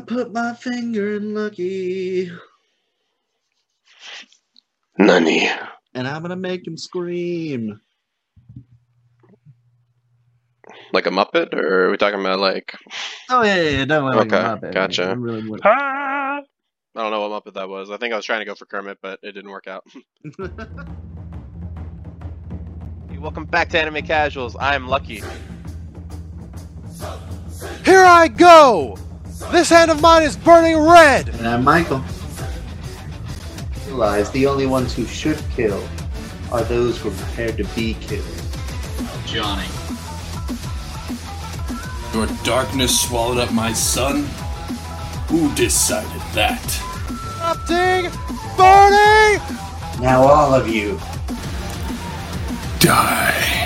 gonna put my finger in Lucky, Nani. and I'm gonna make him scream. Like a Muppet, or are we talking about like? Oh yeah, yeah, yeah definitely. like a Okay, Muppet. gotcha. I really would. I don't know what Muppet that was. I think I was trying to go for Kermit, but it didn't work out. Hey, Welcome back to Anime Casuals. I'm Lucky. Here I go! This hand of mine is burning red! and I'm Michael. Realize the only ones who should kill are those who are prepared to be killed. Johnny. Your darkness swallowed up my son? Who decided that? Erupting! Burning! Now all of you, Die.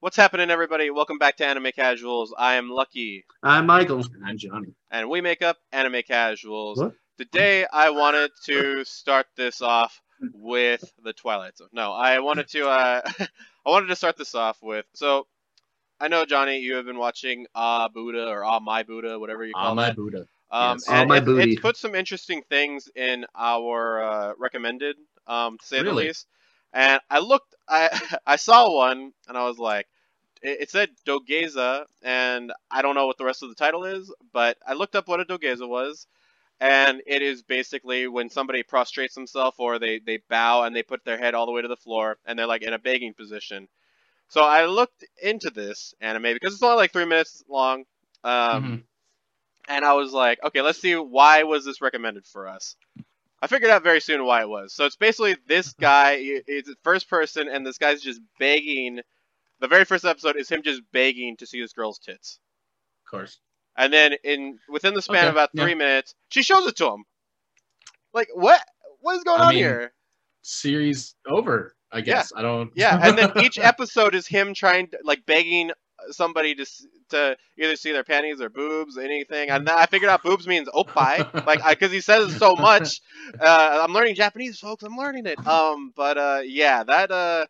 What's happening, everybody? Welcome back to Anime Casuals. I am Lucky, I'm Michael. And I'm Johnny. and we make up Anime Casuals. What? Today, I wanted to start this off with the Twilight Zone. No, I wanted to. Uh, I wanted to start this off with. So, I know Johnny, you have been watching Ah Buddha or Ah My Buddha, whatever you call Ah, it. Ah My Buddha. Um, Yes. and All my it- booty. It's put some interesting things in our uh, recommended, um, to say the Really? least. And I looked, I I saw one, and I was like, it, said Dogeza, and I don't know what the rest of the title is, but I looked up what a Dogeza was, and it is basically when somebody prostrates themselves or they they bow and they put their head all the way to the floor, and they're like in a begging position. So I looked into this anime because it's only like three minutes long. Um, Mhm. and I was like, okay, let's see why was this recommended for us. I figured out very soon why it was. So it's basically this guy. It's first person, and this guy's just begging. The very first episode is him just begging to see this girl's tits, Of course. and then in within the span Okay, of about yeah. three minutes, she shows it to him. Like what? What is going I on mean, here? Series over, I guess. I don't. Yeah, and then each episode is him trying to like begging somebody to to either see their panties or boobs, anything. And I figured out boobs means oppai, like because he says it so much. Uh, I'm learning Japanese, folks. I'm learning it. Um, but uh, yeah, that uh,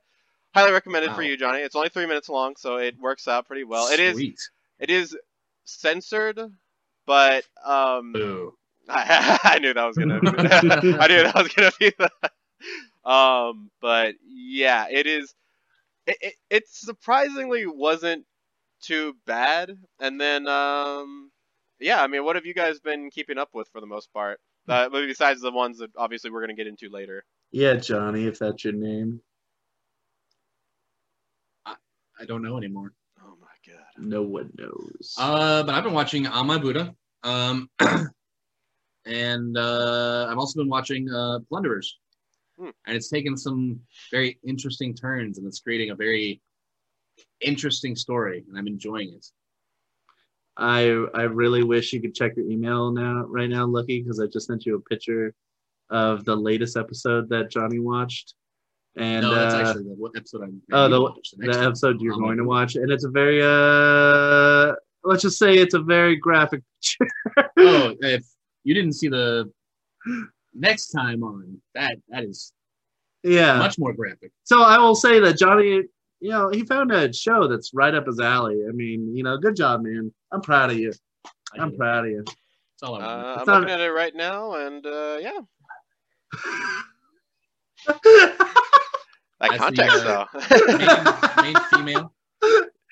highly recommended for you, Johnny. It's only three minutes long, so it works out pretty well. It is Sweet. it is censored, but um, Boo. I, knew that was gonna. I knew that was gonna be that. Um, but yeah, it is. It, it it surprisingly wasn't too bad. And then um, yeah, I mean, what have you guys been keeping up with for the most part? Uh, besides the ones that obviously we're gonna get into later. Yeah, Johnny, if that's your name. I don't know anymore. Oh my god. No one knows. Uh, but I've been watching On My Buddha. Um, and uh, I've also been watching uh, Plunderers. Hmm. And it's taken some very interesting turns, and it's creating a very interesting story, and I'm enjoying it. I I really wish you could check your email now right now, Lucky, because I just sent you a picture of the latest episode that Johnny watched. And no, that's uh, actually the what episode I'm. oh, I'm the, watch, the next episode you're On My going to watch, and it's a very uh, let's just say it's a very graphic picture. Oh, if you didn't see the next time on, that that is yeah. much more graphic. So I will say that Johnny, you know, he found a show that's right up his alley. I mean, you know, good job, man. I'm proud of you. I I'm proud of you. That's all I want. Uh, I'm It's not- looking at it right now, and uh, yeah, that I see, context uh, though. main, main female.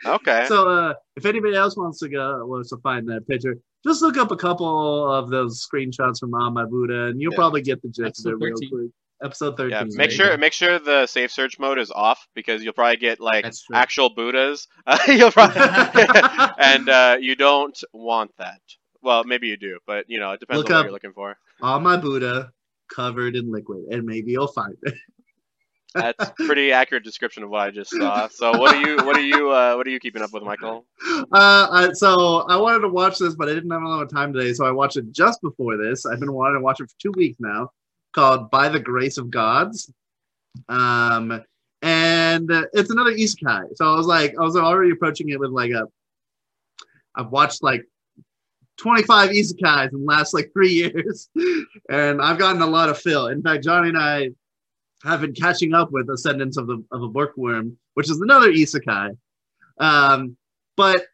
okay. so uh, if anybody else wants to go wants to find that picture, just look up a couple of those screenshots from On My Buddha, and you'll Yeah. probably get the gist of it real 13. quick. Episode thirteen. Yeah, make you sure go. make sure the safe search mode is off because you'll probably get like actual Buddhas. you'll probably and uh, you don't want that. Well, maybe you do, but you know it depends Look on what up- you're looking for. On My Buddha, covered in liquid, and maybe you'll find it. That's pretty accurate description of what I just saw. So what are you what are you uh, what are you keeping up with, Michael? Uh, I, so I wanted to watch this, but I didn't have a lot of time today, so I watched it just before this. I've been wanting to watch it for two weeks now, called "By the Grace of Gods," um, and it's another isekai. So I was like, I was already approaching it with like a. I've watched like 25 isekais in the last like three years, and I've gotten a lot of fill. In fact, Johnny and I have been catching up with Ascendance of the of a Bookworm, which is another isekai. Um, but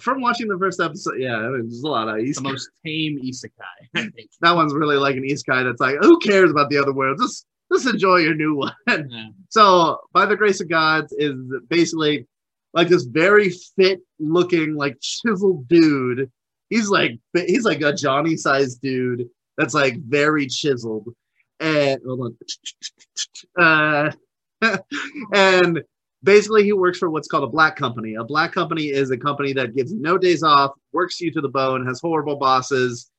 from watching the first episode, yeah, I mean, there's a lot of isekai. The most tame isekai. I think. that one's really like an isekai that's like, who cares about the other world? Just just enjoy your new one. Yeah. So, by the grace of gods is basically like this very fit looking, like chiseled dude. He's like he's like a Johnny sized dude that's like very chiseled. And hold on. Uh, and basically he works for what's called a black company. A black company is a company that gives no days off, works you to the bone, has horrible bosses,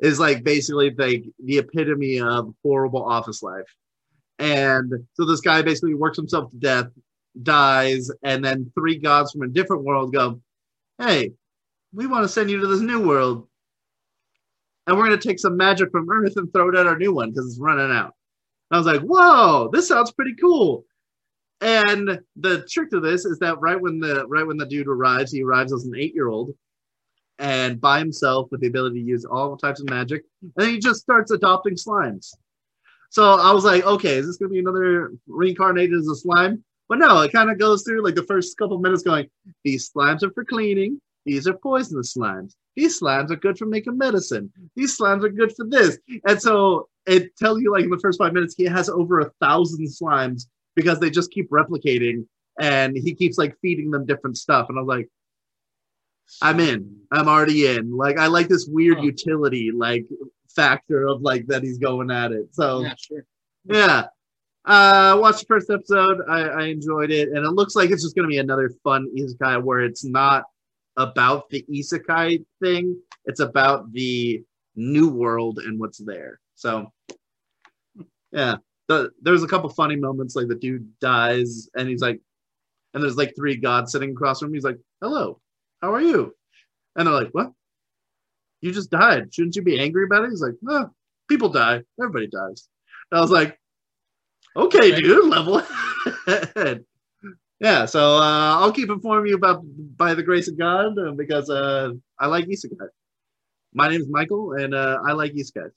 is like basically like the epitome of horrible office life. And so this guy basically works himself to death, dies, and then three gods from a different world go, Hey, we want to send you to this new world. And we're going to take some magic from Earth and throw it at our new one because it's running out. And I was like, Whoa, this sounds pretty cool. And the trick to this is that right when the right when the dude arrives, he arrives as an eight-year-old and by himself with the ability to use all types of magic, and he just starts adopting slimes. So I was like, okay, is this gonna be another reincarnated as a slime? But no, it kind of goes through like the first couple minutes going, these slimes are for cleaning, these are poisonous slimes. These slimes are good for making medicine. These slimes are good for this. And so it tells you like in the first five minutes, he has over a thousand slimes because they just keep replicating and he keeps like feeding them different stuff. And I'm like, I'm in. I'm already in. Like I like this weird Huh. utility like factor of like that he's going at it. So Yeah, sure. yeah. Uh watched the first episode. I, I enjoyed it. And it looks like it's just gonna be another fun isekai where it's not about the isekai thing. It's about the new world and what's there. So yeah. The, there's a couple funny moments like the dude dies and he's like and there's like three gods sitting across from him. He's like, Hello, how are you? And they're like, What? You just died. Shouldn't you be angry about it? He's like, No, people die. Everybody dies. And I was like, okay, Okay. dude, level head. Yeah, so uh, I'll keep informing you about by the grace of God uh, because uh, I like isekai. My name is Michael, and uh, I like isekai.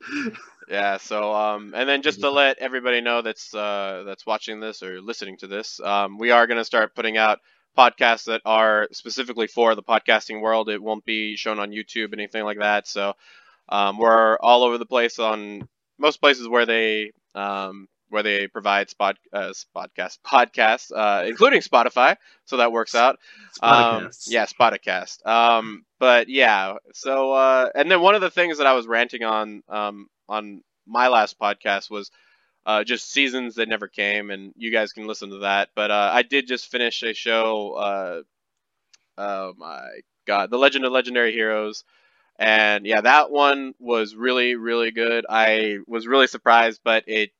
Yeah. So, um, and then just to let everybody know that's uh, that's watching this or listening to this, um, we are going to start putting out podcasts that are specifically for the podcasting world. It won't be shown on YouTube, or anything like that. So, um, we're all over the place on most places where they um, where they provide spot uh, podcast podcasts, uh, including Spotify. So that works out. Um, yeah, Spoticast. Um, but yeah, so uh, and then one of the things that I was ranting on um, on my last podcast was uh, just seasons that never came, and you guys can listen to that. But uh, I did just finish a show. Uh, oh my god, The Legend of Legendary Heroes. And yeah, that one was really, really good. I was really surprised, but it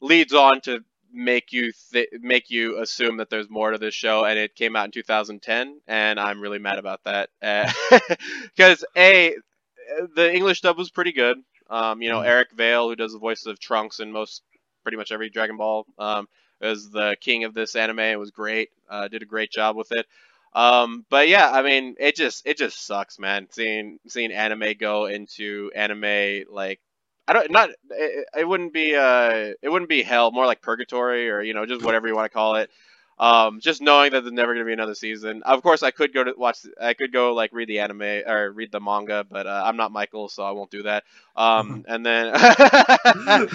leads on to make you th- make you assume that there's more to this show and it came out in 2010 and i'm really mad about that. Because a the english dub was pretty good. Um, you know eric vale who does the voice of trunks in most pretty much every dragon ball um, is the king of this anime. It was great. Uh, did a great job with it. Um, but yeah i mean it just it just sucks man seeing seeing anime go into anime like I don't not it, it wouldn't be uh it wouldn't be hell more like purgatory or you know just whatever you want to call it. Um just knowing that there's never going to be another season. Of course I could go to watch I could go like read the anime or read the manga but uh, I'm not Michael so I won't do that. Um and then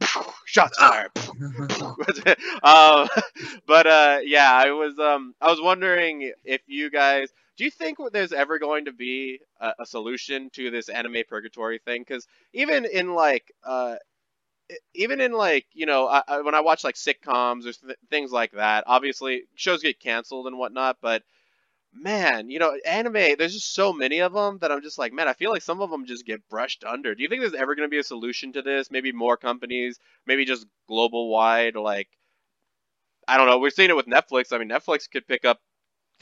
shots fired. Um, but uh, yeah, I was um, I was wondering if you guys do you think there's ever going to be a, a solution to this anime purgatory thing? Because even in like uh, even in like you know I, I, when I watch like sitcoms or th- things like that, obviously shows get canceled and whatnot, but man, you know, anime, there's just so many of them that I'm just like, man, I feel like some of them just get brushed under. Do you think there's ever going to be a solution to this? Maybe more companies, maybe just global wide, like, I don't know. We're seeing it with Netflix. I mean, Netflix could pick up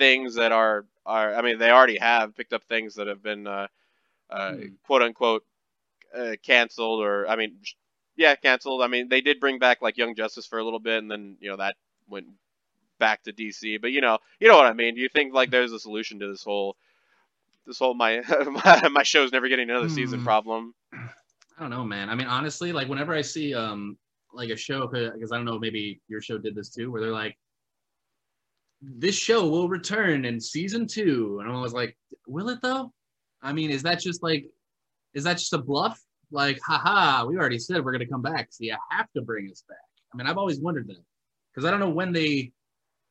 things that are, are I mean, they already have picked up things that have been, uh, uh, Hmm. quote unquote, uh, canceled or, I mean, yeah, canceled. I mean, they did bring back like Young Justice for a little bit and then, you know, that went back to DC. But you know, you know what I mean. Do you think like there's a solution to this whole this whole my my, my show's never getting another season Hmm. problem? I don't know, man. I mean, honestly, like whenever I see um like a show, because I don't know, maybe your show did this too, where they're like, this show will return in season two, and I was like, will it though? I mean, is that just like, is that just a bluff? Like, haha, we already said we're gonna come back, so you have to bring us back. I mean, I've always wondered that because I don't know when they,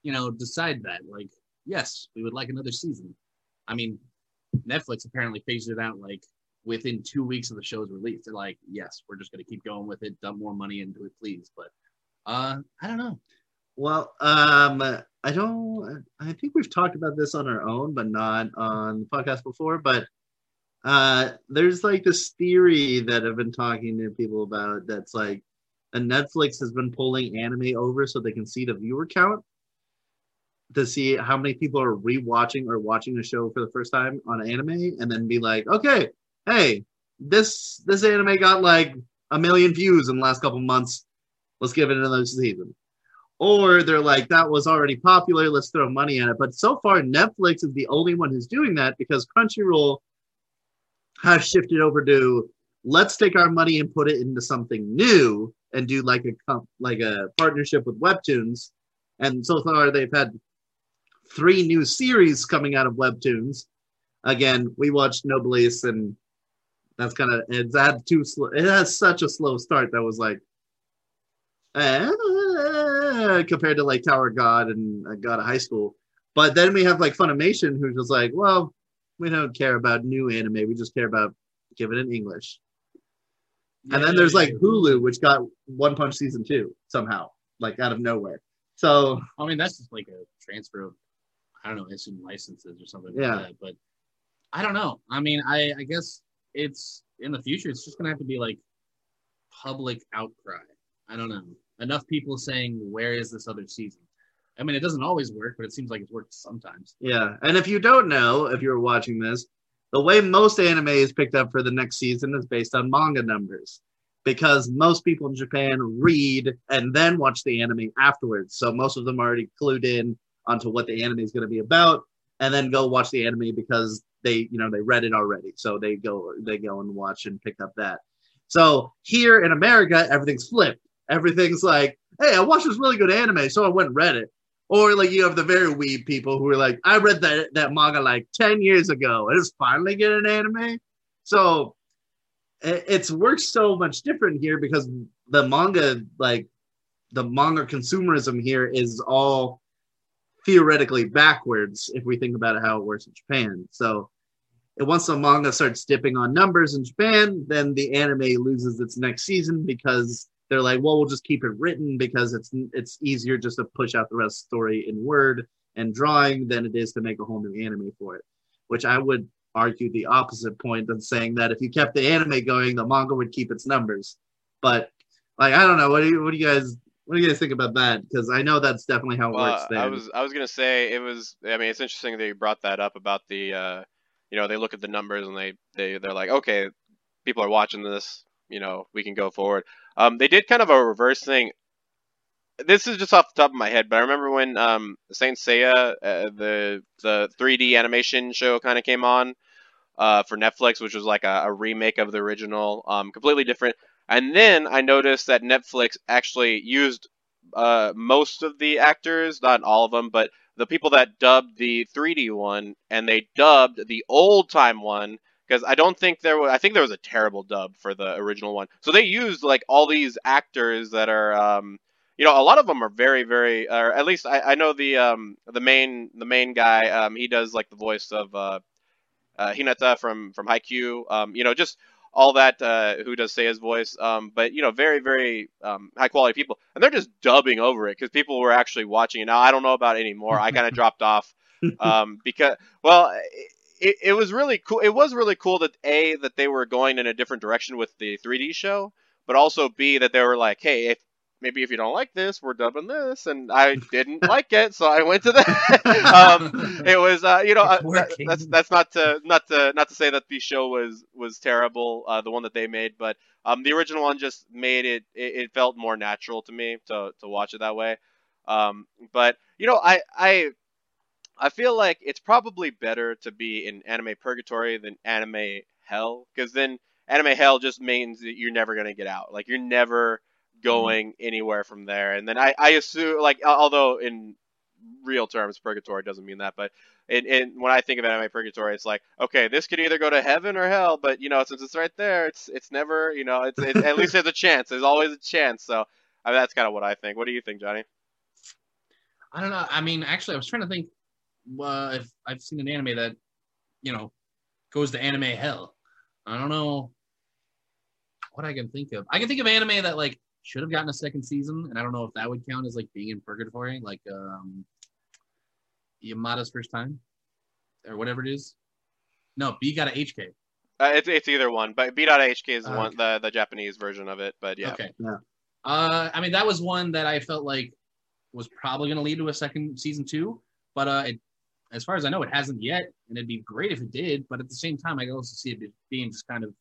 you know, decide that. Like, yes, we would like another season. I mean, Netflix apparently phased it out like within two weeks of the show's release. They're like, yes, we're just gonna keep going with it, dump more money into it, please. But uh, I don't know. Well, um, I don't. I think we've talked about this on our own, but not on the podcast before. But uh, there's like this theory that I've been talking to people about. That's like, and Netflix has been pulling anime over so they can see the viewer count to see how many people are rewatching or watching a show for the first time on anime, and then be like, okay, hey, this this anime got like a million views in the last couple months. Let's give it another season. Or they're like, that was already popular. Let's throw money at it. But so far, Netflix is the only one who's doing that because Crunchyroll has shifted over to let's take our money and put it into something new and do like a like a partnership with Webtoons. And so far, they've had three new series coming out of Webtoons. Again, we watched Noblesse, and that's kind of it's had too slow. It has such a slow start that was like, eh, compared to like Tower God and uh, God of High School. But then we have like Funimation, who's just like, well, we don't care about new anime. We just care about giving it in English. Yeah, and then there's like Hulu, which got One Punch season two somehow, like out of nowhere. So I mean, that's just like a transfer of I don't know, instant licenses or something yeah. like that. But I don't know. I mean, I I guess it's in the future. It's just gonna have to be like public outcry. I don't know enough people saying, "Where is this other season?" I mean, it doesn't always work, but it seems like it's worked sometimes. Yeah, and if you don't know, if you're watching this, the way most anime is picked up for the next season is based on manga numbers, because most people in Japan read and then watch the anime afterwards. So most of them are already clued in onto what the anime is going to be about, and then go watch the anime because they, you know, they read it already. So they go, they go and watch and pick up that. So here in America, everything's flipped everything's like, hey, I watched this really good anime, so I went and read it. Or like you have the very weeb people who are like, I read that that manga like 10 years ago and it's finally getting an anime. So it, it's worked so much different here because the manga, like the manga consumerism here is all theoretically backwards if we think about how it works in Japan. So once the manga starts dipping on numbers in Japan, then the anime loses its next season because they're like, well, we'll just keep it written because it's it's easier just to push out the rest of the story in word and drawing than it is to make a whole new anime for it. Which I would argue the opposite point of saying that if you kept the anime going, the manga would keep its numbers. But like, I don't know. What do you what do you guys what do you guys think about that? Because I know that's definitely how it well, works. There. I was I was gonna say it was. I mean, it's interesting that you brought that up about the. Uh, you know, they look at the numbers and they they they're like, okay, people are watching this. You know, we can go forward. Um, they did kind of a reverse thing. This is just off the top of my head, but I remember when um, Saint Seiya, uh, the the 3D animation show, kind of came on uh, for Netflix, which was like a, a remake of the original, um, completely different. And then I noticed that Netflix actually used uh, most of the actors, not all of them, but the people that dubbed the 3D one, and they dubbed the old time one because I don't think there was. I think there was a terrible dub for the original one. So they used like all these actors that are, um, you know, a lot of them are very, very, or at least I, I know the um, the main the main guy. Um, he does like the voice of uh, uh, Hinata from from Haikyuu. Um, you know, just all that uh, who does say his voice. Um, but you know, very very um, high quality people, and they're just dubbing over it because people were actually watching it. Now I don't know about it anymore. I kind of dropped off um, because well it, it was really cool. It was really cool that a that they were going in a different direction with the 3D show, but also b that they were like, hey, if maybe if you don't like this, we're dubbing this, and I didn't like it, so I went to that. um, it was, uh, you know, uh, that's that's not to not to not to say that the show was was terrible, uh, the one that they made, but um, the original one just made it, it, it felt more natural to me to to watch it that way. Um, but you know, I I I feel like it's probably better to be in anime purgatory than anime hell, because then anime hell just means that you're never gonna get out. Like you're never going mm-hmm. anywhere from there. And then I, I assume like although in real terms purgatory doesn't mean that, but in, in when I think of anime purgatory, it's like okay, this could either go to heaven or hell, but you know since it's right there, it's it's never you know it's, it's at least there's a chance. There's always a chance. So I mean, that's kind of what I think. What do you think, Johnny? I don't know. I mean, actually, I was trying to think uh, if I've seen an anime that, you know, goes to anime hell. I don't know what I can think of. I can think of anime that like should have gotten a second season, and I don't know if that would count as like being in purgatory, like um, Yamada's first time, or whatever it is. No, B Gata H Kei. Uh, it's it's either one, but B.HK is the Uh, one the the Japanese version of it. But yeah, Okay. Yeah. Uh, I mean, that was one that I felt like was probably going to lead to a second season two, but uh, it, as far as I know, it hasn't yet, and it'd be great if it did. But at the same time, I also see it being just kind of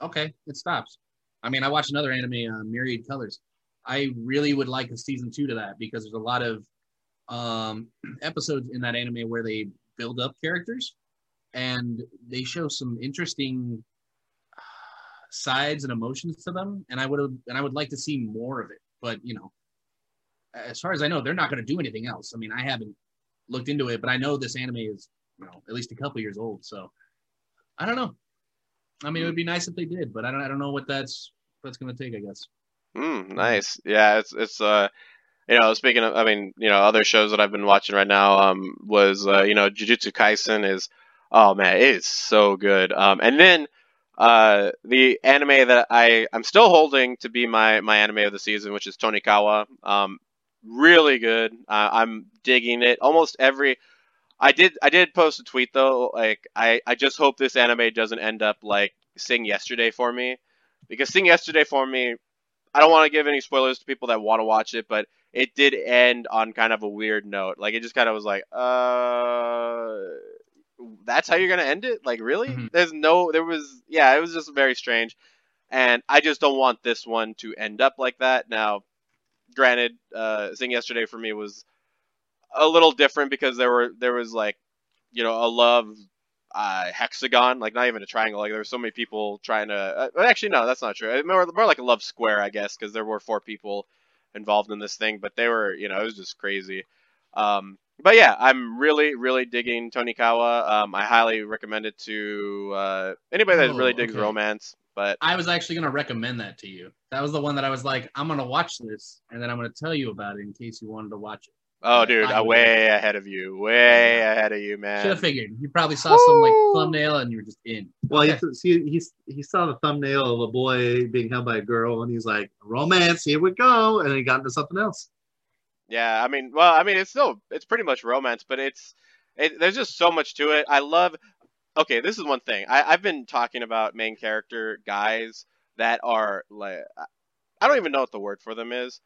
okay. It stops. I mean, I watched another anime, uh, Myriad Colors. I really would like a season two to that because there's a lot of um, episodes in that anime where they build up characters and they show some interesting sides and emotions to them and i would and i would like to see more of it but you know as far as i know they're not going to do anything else i mean i haven't looked into it but i know this anime is you know at least a couple years old so i don't know i mean it would be nice if they did but i don't i don't know what that's that's going to take i guess Mm, nice. Yeah, it's it's uh you know, speaking of I mean, you know, other shows that I've been watching right now um was uh, you know, Jujutsu Kaisen is oh man, it is so good. Um and then uh the anime that I I'm still holding to be my my anime of the season, which is Tonikawa. Um really good. Uh, I'm digging it. Almost every I did I did post a tweet though, like I I just hope this anime doesn't end up like Sing Yesterday for me because Sing Yesterday for me I don't want to give any spoilers to people that want to watch it, but it did end on kind of a weird note. Like it just kind of was like, uh, that's how you're gonna end it? Like really? Mhm. There's no, there was, yeah, it was just very strange, and I just don't want this one to end up like that. Now, granted, uh, Sing Yesterday for me was a little different because there were there was like, you know, a love uh, hexagon, like not even a triangle. Like there were so many people trying to. Uh, actually, no, that's not true. More, more like a love square, I guess, because there were four people involved in this thing. But they were, you know, it was just crazy. Um, but yeah, I'm really, really digging Tonikawa. Um, I highly recommend it to uh, anybody that Oh, really digs okay. romance. But i was actually going to recommend that to you that was the one that i was like i'm going to watch this and then i'm going to tell you about it in case you wanted to watch it oh, dude, I I'm way ahead of you. Way ahead of you, man. should have figured you probably saw some like thumbnail and you were just in Well, Okay. he, he, he, he saw the thumbnail of a boy being held by a girl, and he's like, romance, here we go. And he got into something else. Yeah, I mean, well, I mean, it's still it's pretty much romance, but it's it, there's just so much to it. I love. Okay, this is one thing. I, I've been talking about main character guys that are like I don't even know what the word for them is.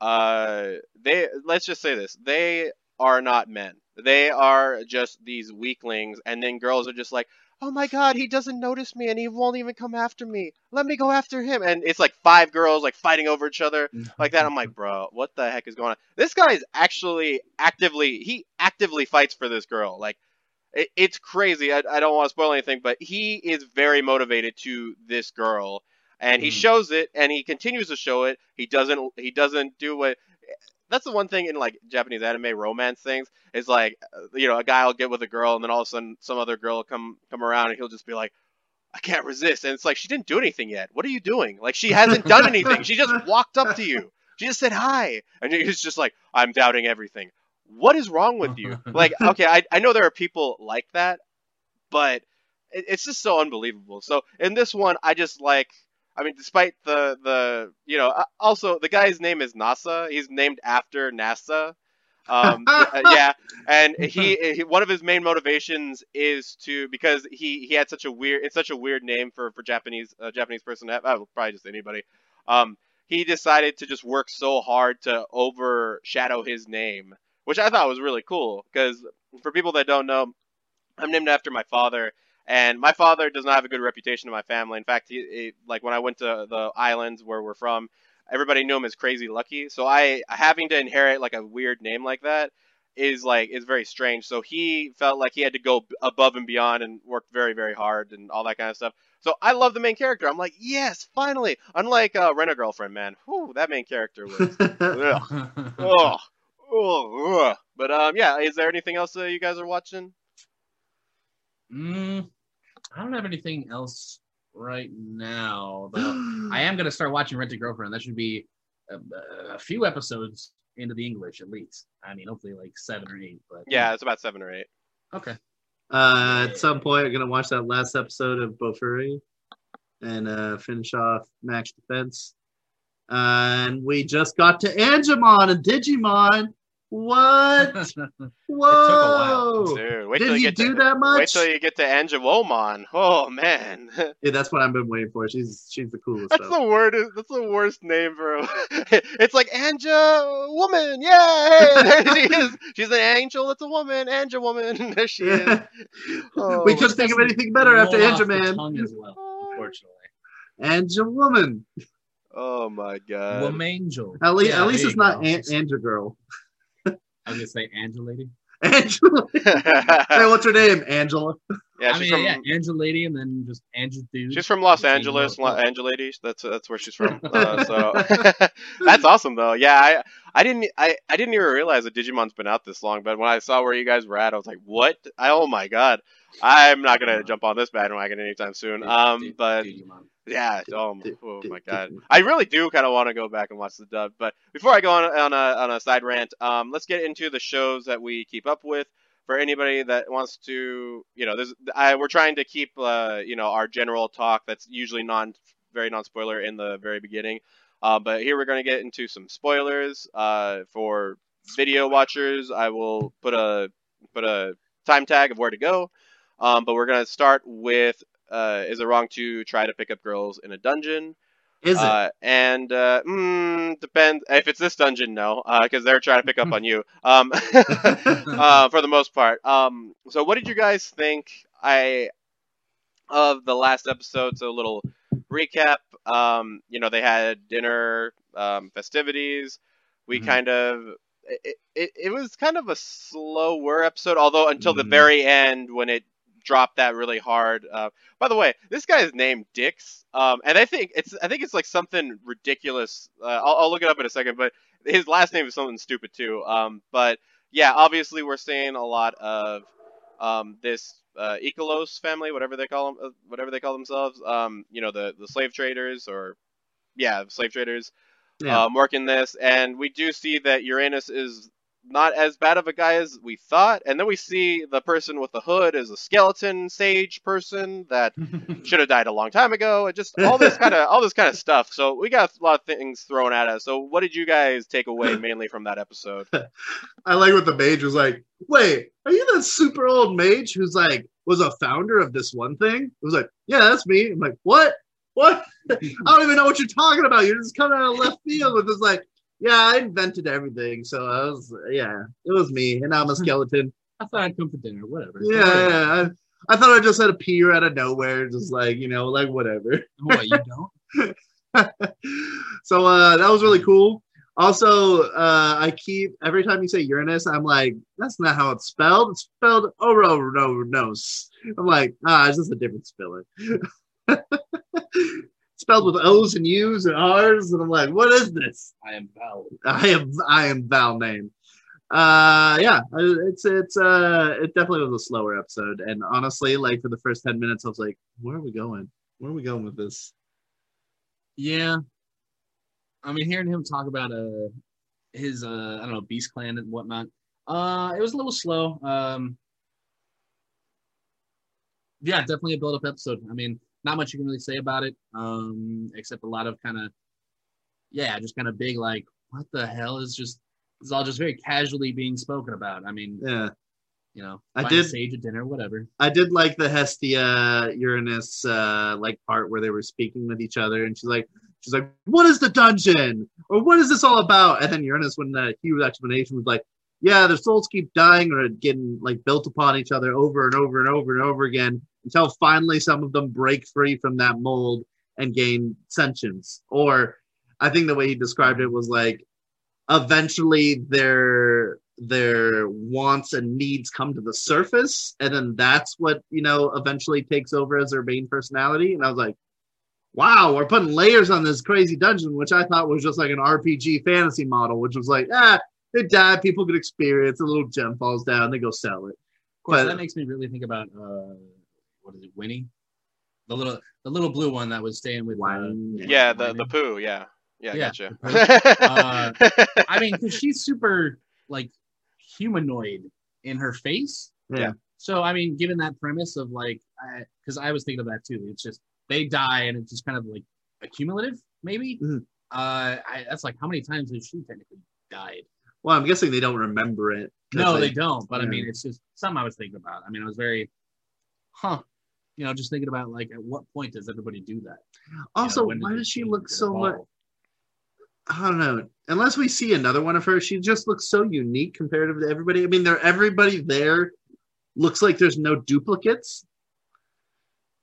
Uh, they let's just say this: they are not men. They are just these weaklings, and then girls are just like, "Oh my God, he doesn't notice me, and he won't even come after me. Let me go after him." And it's like five girls like fighting over each other like that. I'm like, bro, what the heck is going on? This guy is actually actively he actively fights for this girl. Like, it, it's crazy. I, I don't want to spoil anything, but he is very motivated to this girl, and he Mhm. shows it, and he continues to show it. He doesn't he doesn't do what. That's the one thing in like Japanese anime romance things is like, you know, a guy will get with a girl, and then all of a sudden some other girl will come come around, and he'll just be like. I can't resist. And it's like, she didn't do anything yet. What are you doing? Like, she hasn't done anything. She just walked up to you. She just said hi. And he's just like, I'm doubting everything. What is wrong with you? Like, okay, I, I know there are people like that, but it, it's just so unbelievable. So in this one, I just like, I mean, despite the, the you know, uh, also, the guy's name is NASA. He's named after NASA. Um, uh, yeah, and he, he one of his main motivations is to because he he had such a weird it's such a weird name for for Japanese uh, Japanese person have uh, probably just anybody. Um, he decided to just work so hard to overshadow his name, which I thought was really cool because for people that don't know, I'm named after my father. And my father does not have a good reputation in my family. In fact, he, he like when I went to the islands where we're from, everybody knew him as Crazy Lucky. So I having to inherit like a weird name like that is like is very strange. So he felt like he had to go above and beyond and worked very very hard and all that kind of stuff. So I love the main character. I'm like, yes, finally. Unlike uh, Rent a Girlfriend, man. Whew, that main character was. ugh, oh, oh, ugh. But um, yeah. Is there anything else that you guys are watching? mm, I don't have anything else right now. Though. I am gonna start watching Rent a Girlfriend. That should be a, a few episodes into the English at least. I mean, hopefully like seven or eight. But Yeah, it's about seven or eight. okay. Uh, at some point, I'm gonna watch that last episode of Bofuri and uh, finish off Max Defense. and we just got to Angemon and Digimon. What? Whoa! Dude, wait Did till you he get do to, that much? Wait till you get to Angewomon. Oh man, Yeah, that's what I've been waiting for. She's she's the coolest. that's though. the word. That's the worst name for. It's like Anja woman. Yeah, there she is. She's an angel. It's a woman. Anja woman. There she is. Oh, we couldn't think of anything better after Roll man. tongue as well, unfortunately. Angel Woman. oh my god. Woman angel. At least, Yeah, at least it's you not go. An- Angel Girl. I was gonna say Angel Lady. Angela. hey, what's her name? Angela. yeah, I she's mean, from. yeah, Angel Lady, and then just Angel Dude. She's from Los Same Angeles, Los- Los Angeles. That's that's where she's from. Uh, so that's awesome, though. Yeah, I I didn't I, I didn't even realize that Digimon's been out this long. But when I saw where you guys were at, I was like, what? I, oh my god, I'm not gonna jump on this bandwagon anytime soon. Um, but Digimon. Yeah, oh, my- oh my god, I really do kind of want to go back and watch the dub. But before I go on on a on a side rant, um, let's get into the shows that we keep up with. For anybody that wants to, you know, there's, I, we're trying to keep, uh, you know, our general talk that's usually non, very non-spoiler in the very beginning. Uh, but here we're going to get into some spoilers. Uh, for video watchers, I will put a put a time tag of where to go. Um, but we're going to start with, uh, is it wrong to try to pick up girls in a dungeon? Is it? Uh, and uh, mm, depends if it's this dungeon, no, because they're trying to pick up on you. Um, uh, for the most part. Um, so what did you guys think? I of the last episode. So a little recap. Um, you know, they had dinner, um, festivities. We Mhm. kind of. It, it, it was kind of a slower episode, although until the Mhm. very end when it dropped that really hard. Uh, by the way, this guy is named Dix, um, and I think it's I think it's like something ridiculous. Uh, I'll, I'll look it up in a second, but his last name is something stupid too. Um, but yeah, obviously we're seeing a lot of um, this uh, Ikelos family, whatever they call them, uh, whatever they call themselves. Um, you know, the the slave traders, or yeah, slave traders yeah. um, working this, and we do see that Uranus is not as bad of a guy as we thought, and then we see the person with the hood is a skeleton sage person that should have died a long time ago, and just all this kind of all this kind of stuff. So we got a lot of things thrown at us. So what did you guys take away mainly from that episode? I like what the mage was like. Wait, are you that super old mage who's like was a founder of this one thing? It was like, yeah, that's me. I'm like, what? What? I don't even know what you're talking about. You're just coming out of left field with this like, yeah, I invented everything. So I was, yeah, it was me, and I'm a skeleton. I thought I'd come for dinner. Whatever. yeah, yeah. I, I thought I just had a appear out of nowhere, just like you know, like whatever. What you don't? so uh, that was really cool. Also, uh, I keep every time you say Uranus, I'm like, that's not how it's spelled. It's spelled Ouranos. I'm like, ah, it's just a different spelling. Spelled with O's and U's and R's, and I'm like, what is this? I am Val. I am I am Val name. Uh, yeah, it's it's uh, it definitely was a slower episode, and honestly, like for the first ten minutes, I was like, where are we going? Where are we going with this? Yeah. I mean, hearing him talk about uh his uh I don't know Beast Clan and whatnot. Uh, it was a little slow. Um, yeah, definitely a build up episode. I mean, not much you can really say about it, um, except a lot of kind of yeah, just kind of big like what the hell is just it's all just very casually being spoken about. I mean, Yeah. you know, I did- sage at dinner, whatever. I did like the Hestia Uranus uh like part where they were speaking with each other and she's like she's like, What is the dungeon? Or what is this all about? And then Uranus when the huge explanation was like, Yeah, their souls keep dying or getting like built upon each other over and over and over and over again until finally some of them break free from that mold and gain sentience. Or I think the way he described it was like eventually their their wants and needs come to the surface, and then that's what you know eventually takes over as their main personality. And I was like, wow, we're putting layers on this crazy dungeon, which I thought was just like an RPG fantasy model, which was like, ah, they die, people get experience, a little gem falls down, they go sell it. Of course, But- that makes me really think about uh, what is it, Winnie, the little the little blue one that was staying with. Uh, Yeah, the Wine. the poo. Yeah, yeah, Yeah, gotcha. Uh, I mean, because she's super like humanoid in her face. Yeah. So I mean, given that premise of like, because I, was thinking of that too. It's just they die and it's just kind of like accumulative, maybe. Mhm. Uh, I, that's like how many times has she technically died? Well, I'm guessing they don't remember it. No, they- they don't. But I mean, it's just something I was thinking about. I mean, I was very, huh. You know, just thinking about like at what point does everybody do that? You know, Also, why does she look so much? I don't know. Unless we see another one of her, she just looks so unique comparative to everybody. I mean, there everybody there looks like there's no duplicates.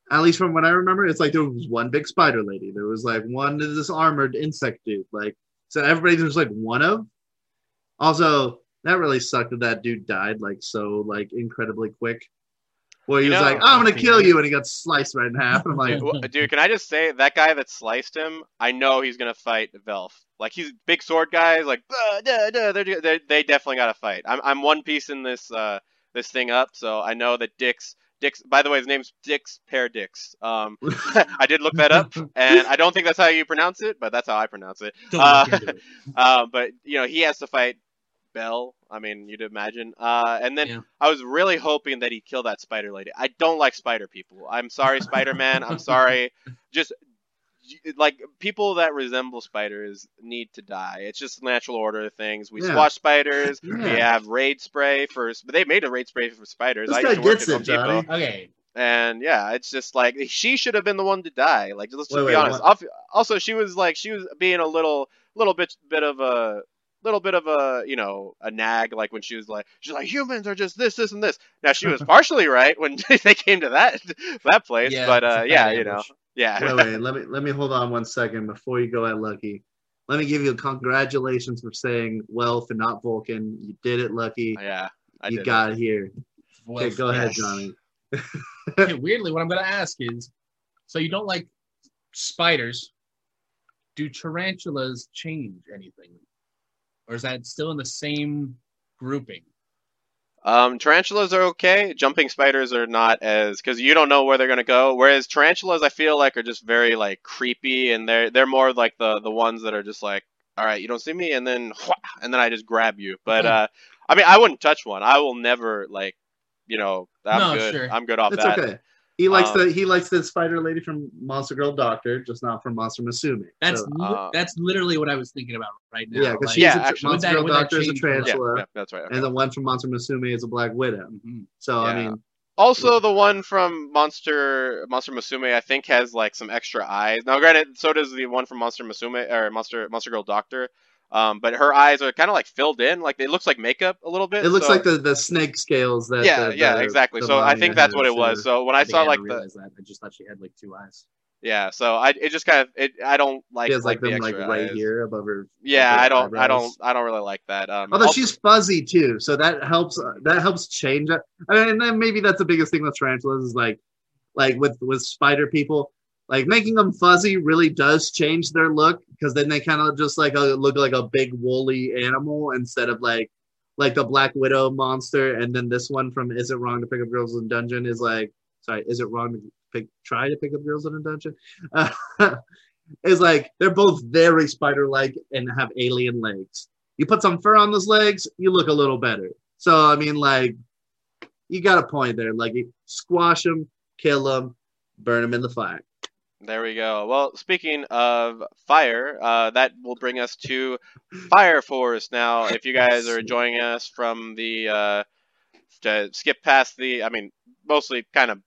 At least from what I remember, it's like there was one big spider lady. There was like one of this armored insect dude. Like so, everybody there's like one of. Also, that really sucked that that dude died like so like incredibly quick. Where he You was know- like, "I'm gonna kill you," and he got sliced right in half. I'm like, Dude, can I just say that guy that sliced him? I know he's gonna fight Welf. Like he's big sword guys. Like "Ah, duh, duh," they're, they they definitely got to fight. I'm I'm one piece in this uh this thing up, so I know that Dix Dix. By the way, his name's Dix Perdix. Um, I did look that up, and I don't think that's how you pronounce it, but that's how I pronounce it. Don't Uh, it. Um, but you know he has to fight Bell. I mean, you'd imagine. Uh, and then Yeah. I was really hoping that he'd kill that spider lady. I don't like spider people. I'm sorry, Spider Man. I'm sorry. Just like people that resemble spiders need to die. It's just natural order of things. We Yeah. squash spiders. We have raid spray for. But they made a raid spray for spiders. This I guy used to work gets at Home it, Johnny. Depot. Okay. And yeah, it's just like she should have been the one to die. Like let's just Wait, be wait, honest. what? Also, she was like she was being a little little bit bit of a little bit of a you know a nag like when she was like she's like humans are just this this and this. Now she was partially right when they came to that that place, Yeah, but uh bad yeah, you know. Yeah. wait, wait, let me let me hold on one second before you go at Lucky. Let me give you congratulations for saying Welf and not Vulcan. You did it, Lucky. yeah. I you did got it here. Well, okay, go ahead. Johnny. okay, weirdly, what I'm going to ask is, so you don't like spiders? Do tarantulas change anything, or is that still in the same grouping? Um, tarantulas are okay. Jumping spiders are not as because you don't know where they're gonna go. Whereas tarantulas, I feel like are just very like creepy, and they're they're more like the the ones that are just like, all right, you don't see me, and then and then I just grab you. But uh, I mean, I wouldn't touch one. I will never like, you know, I'm No, good. sure. I'm good off It's that. okay. He likes Um, the he likes the spider lady from Monster Girl Doctor, just not from Monster Musume. That's So, li- uh, that's literally what I was thinking about right now. yeah, because like- she's Yeah, a, actually- Monster that- Girl that Doctor is a change Yeah, yeah, that's right. okay. and the one from Monster Musume is a Black Widow. Mhm. So I mean, Also, the one from Monster Monster Musume, I think, has like some extra eyes. Now, granted, so does the one from Monster Musume or Monster Monster Girl Doctor. Um, but her eyes are kind of like filled in, like it looks like makeup a little bit. it looks so- like the, the snake scales that. yeah, the- yeah, the- exactly. So I think that's what it was. So when I, think saw had like the that. I just thought she had like two eyes. yeah, so I it just kind of it I don't like She has like, the them like right eyes. here above her. Yeah, I don't I don't. I don't really like that. Um, Although also- she's fuzzy too, so that helps. That helps change it. I mean, and then maybe that's the biggest thing with tarantulas is like, like with with spider people, like making them fuzzy really does change their look because then they kind of just like uh, look like a big woolly animal instead of like like the Black Widow monster, and then this one from Is It Wrong to Pick Up Girls in Dungeon is like, sorry, is it wrong to pick try to pick up girls in a dungeon? Uh, is like they're both very spider-like and have alien legs. You put some fur on those legs, you look a little better. So I mean, like, you got a point there. Like, squash them, kill them, burn them in the fire. There we go. Well, speaking of fire, uh, that will bring us to Fire Force. Now, if you guys are joining us from the uh, to skip past the, I mean, mostly kind of,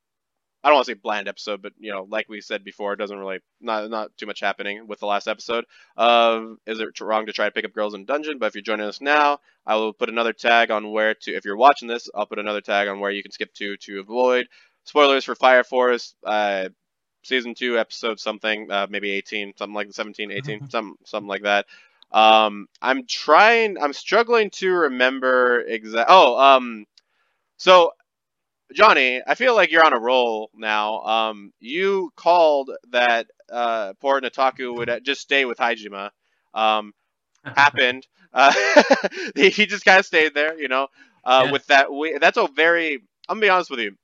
I don't want to say bland episode, but you know, like we said before, it doesn't really not not too much happening with the last episode of Is it wrong to try to pick up girls in dungeon? But if you're joining us now, I will put another tag on where to. If you're watching this, I'll put another tag on where you can skip to to avoid spoilers for Fire Force. Uh, season two, episode something, uh, maybe 18, something like 17, 18, some something like that. Um, I'm trying. I'm struggling to remember exact. Oh, um, so Johnny, I feel like you're on a roll now. Um, you called that uh, poor Nataku would uh, just stay with Haijima. Um, happened. Uh, he he just kind of stayed there, you know. Uh, Yeah. With that, we, that's a very. I'm gonna be honest with you.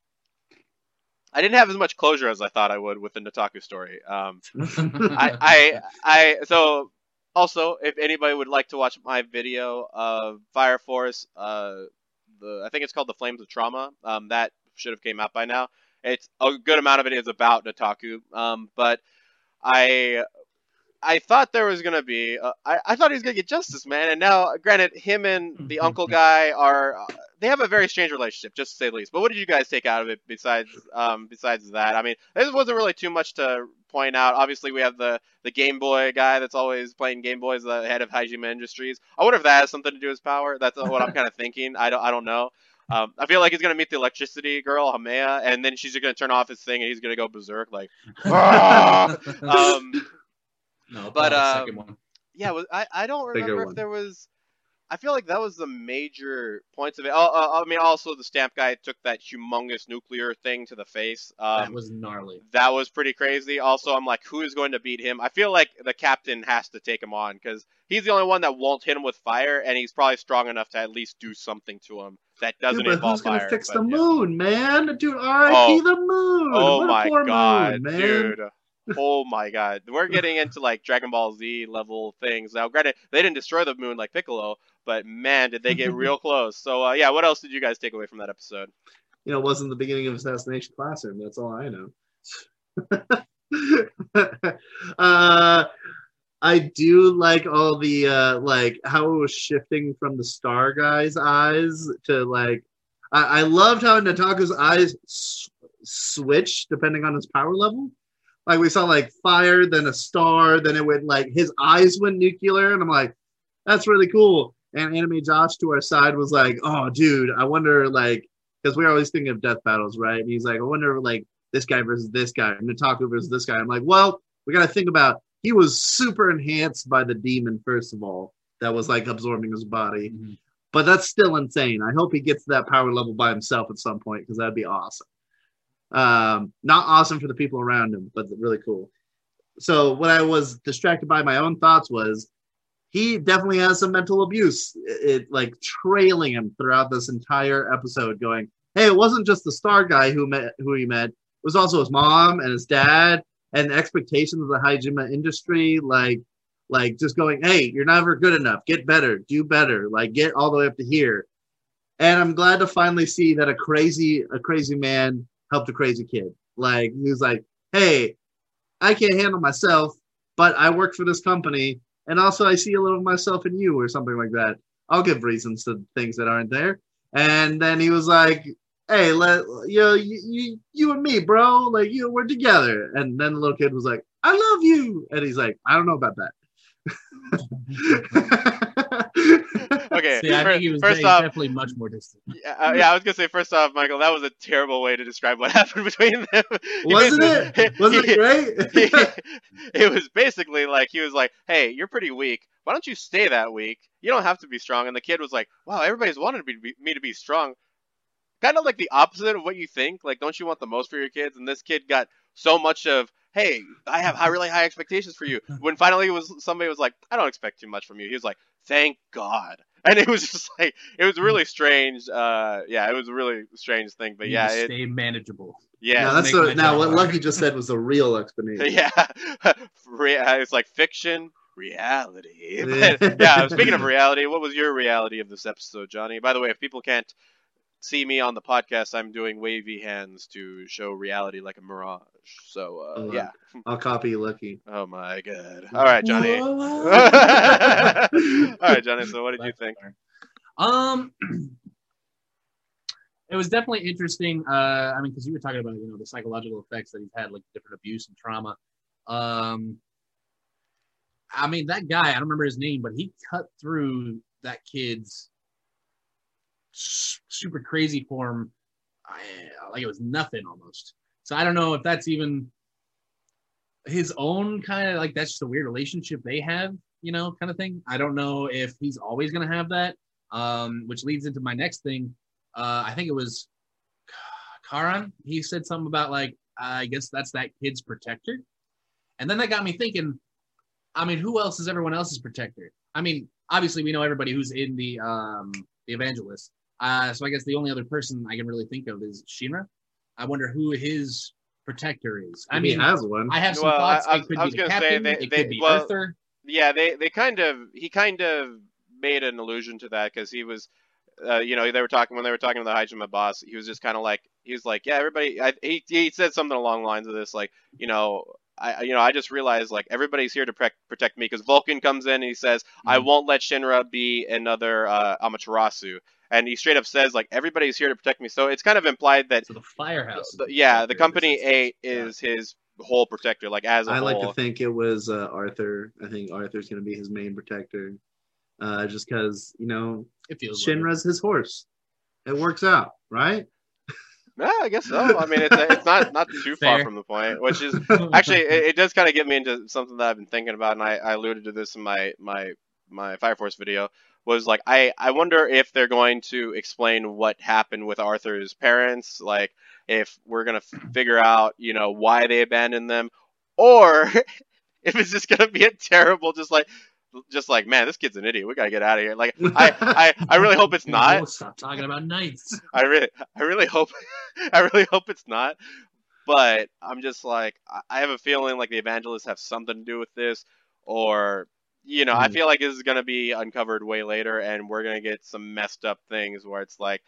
I didn't have as much closure as I thought I would with the Nataku story. Um, I, I, I, so also, if anybody would like to watch my video of Fire Force, uh, the I think it's called the Flames of Trauma. Um, that should have came out by now. It's a good amount of it is about Nataku. Um, but I, I thought there was gonna be, uh, I, I thought he was gonna get justice, man. And now, granted, him and the uncle guy are, uh, they have a very strange relationship, just to say the least. But what did you guys take out of it besides, um, besides that? I mean, there wasn't really too much to point out. Obviously, we have the the Game Boy guy that's always playing Game Boys, the head of Haijima Industries. I wonder if that has something to do with his power. That's what I'm kind of thinking. I don't, I don't know. Um, I feel like he's gonna meet the electricity girl, Haumea, and then she's gonna turn off his thing, and he's gonna go berserk, like. "Ah!" um, no, but, uh, yeah, was, I I don't Bigger remember if one. there was. I feel like that was the major points of it. Oh, uh, I mean, also the stamp guy took that humongous nuclear thing to the face. Um, that was gnarly. that was pretty crazy. Also, I'm like, who is going to beat him? I feel like the captain has to take him on because he's the only one that won't hit him with fire, and he's probably strong enough to at least do something to him that doesn't Yeah, but involve who's gonna fire. fix but, the yeah. moon, man? Dude, R.I.P. Oh. the moon. Oh What my god, moon, dude. Oh my god. We're getting into like Dragon Ball Z level things. Now, granted, they didn't destroy the moon like Piccolo, but man, did they get real close. So, uh, yeah, what else did you guys take away from that episode? You know, it wasn't the beginning of Assassination Classroom. That's all I know. uh, I do like all the uh, like how it was shifting from the Star Guy's eyes to like. I, I loved how Nataku's eyes s- switched depending on his power level. Like we saw like fire, then a star, then it went like his eyes went nuclear, and I'm like, that's really cool. And Anime Josh to our side was like, oh, dude, I wonder like because we're always thinking of death battles, right? And he's like, I wonder like this guy versus this guy, and Nataku versus this guy. I'm like, well, we got to think about he was super enhanced by the demon first of all that was like absorbing his body, Mhm. but that's still insane. I hope he gets to that power level by himself at some point because that'd be awesome. Um, not awesome for the people around him, but really cool. So what I was distracted by my own thoughts was he definitely has some mental abuse. It, it, like trailing him throughout this entire episode, going, "Hey, it wasn't just the star guy who met who he met. It was also his mom and his dad and the expectations of the Haijima industry. Like, like just going, "Hey, you're never good enough. Get better. Do better. Like, get all the way up to here." And I'm glad to finally see that a crazy a crazy man helped a crazy kid. Like he was like, "Hey, I can't handle myself, but I work for this company, and also I see a little of myself in you, or something like that. I'll give reasons to things that aren't there." And then he was like, "Hey, let you know, you, you you and me, bro, like you, we're together." And then the little kid was like, "I love you," and he's like, "I don't know about that." Okay, See, I fir- think he was first off, definitely much more distant. yeah, uh, yeah, I was gonna say first off, Michael, that was a terrible way to describe what happened between them. Wasn't basically- it? Wasn't he- it great? it was basically like he was like, "Hey, you're pretty weak. Why don't you stay that weak? You don't have to be strong." And the kid was like, "Wow, everybody's wanted me to be, me to be strong." Kind of like the opposite of what you think. Like, don't you want the most for your kids? And this kid got so much of, "Hey, I have high, really high expectations for you." When finally it was somebody was like, "I don't expect too much from you," he was like, "Thank God." And it was just like it was really strange. Uh, yeah, it was a really strange thing. But You yeah, need it, stay manageable. yeah, now, that's make the, now what. Lucky just said was the real explanation. yeah, uh, it's like fiction, reality. But, yeah, speaking of reality, what was your reality of this episode, Johnny? By the way, if people can't see me on the podcast, I'm doing wavy hands to show reality like a mirage. So, uh, Oh, yeah. I'll copy Lucky. Oh my god. All right, Johnny. All right, Johnny. So, what did you think? Um, it was definitely interesting. Uh, I mean, because you were talking about you know the psychological effects that he's had, like different abuse and trauma. Um, I mean, that guy, I don't remember his name, but he cut through that kid's s- super crazy form, I, like it was nothing almost. So I don't know if that's even his own kind of like that's just a weird relationship they have, you know, kind of thing. I don't know if he's always going to have that. Um, which leads into my next thing. Uh, I think it was Karan. He said something about like, I guess that's that kid's protector, and then that got me thinking. I mean, who else is everyone else's protector? I mean, obviously we know everybody who's in the um the evangelist. Uh, so I guess the only other person I can really think of is Shinra. I wonder who his protector is. I mean, He mean, has one. I have some Well, thoughts. I- I it could was be the gonna say they- it they- could be well, Arthur. Yeah, they they kind of he kind of made an allusion to that because he was, uh, you know, they were talking when they were talking to the Haijima boss. He was just kind of like he was like, yeah, everybody. I, he he said something along the lines of this, like, you know. I, you know, I just realized like everybody's here to pre- protect me because Vulcan comes in and he says, "I Mhm. won't let Shinra be another uh, Amaterasu," and he straight up says like everybody's here to protect me. So it's kind of implied that, So the firehouse. is the, yeah, the company A instance. is his whole protector, like as a I whole. like to think it was uh, Arthur. I think Arthur's going to be his main protector, uh, just because you know it feels like it. Shinra's his horse. It works out, right? Yeah, I guess so. I mean, it's it's not not too far from the point, which is actually it, it does kind of get me into something that I've been thinking about, and I, I alluded to this in my my my Fire Force video. Was like I I wonder if they're going to explain what happened with Arthur's parents, like if we're gonna f- figure out you know why they abandoned them, or if it's just gonna be a terrible just like just like man this kid's an idiot we gotta get out of here like I, I I really hope it's not Oh, stop talking about knights. I really, I really hope, I really hope it's not. But I'm just like, I have a feeling like the evangelists have something to do with this, or you know, I Hmm. feel like this is gonna be uncovered way later, and we're gonna get some messed up things where it's like,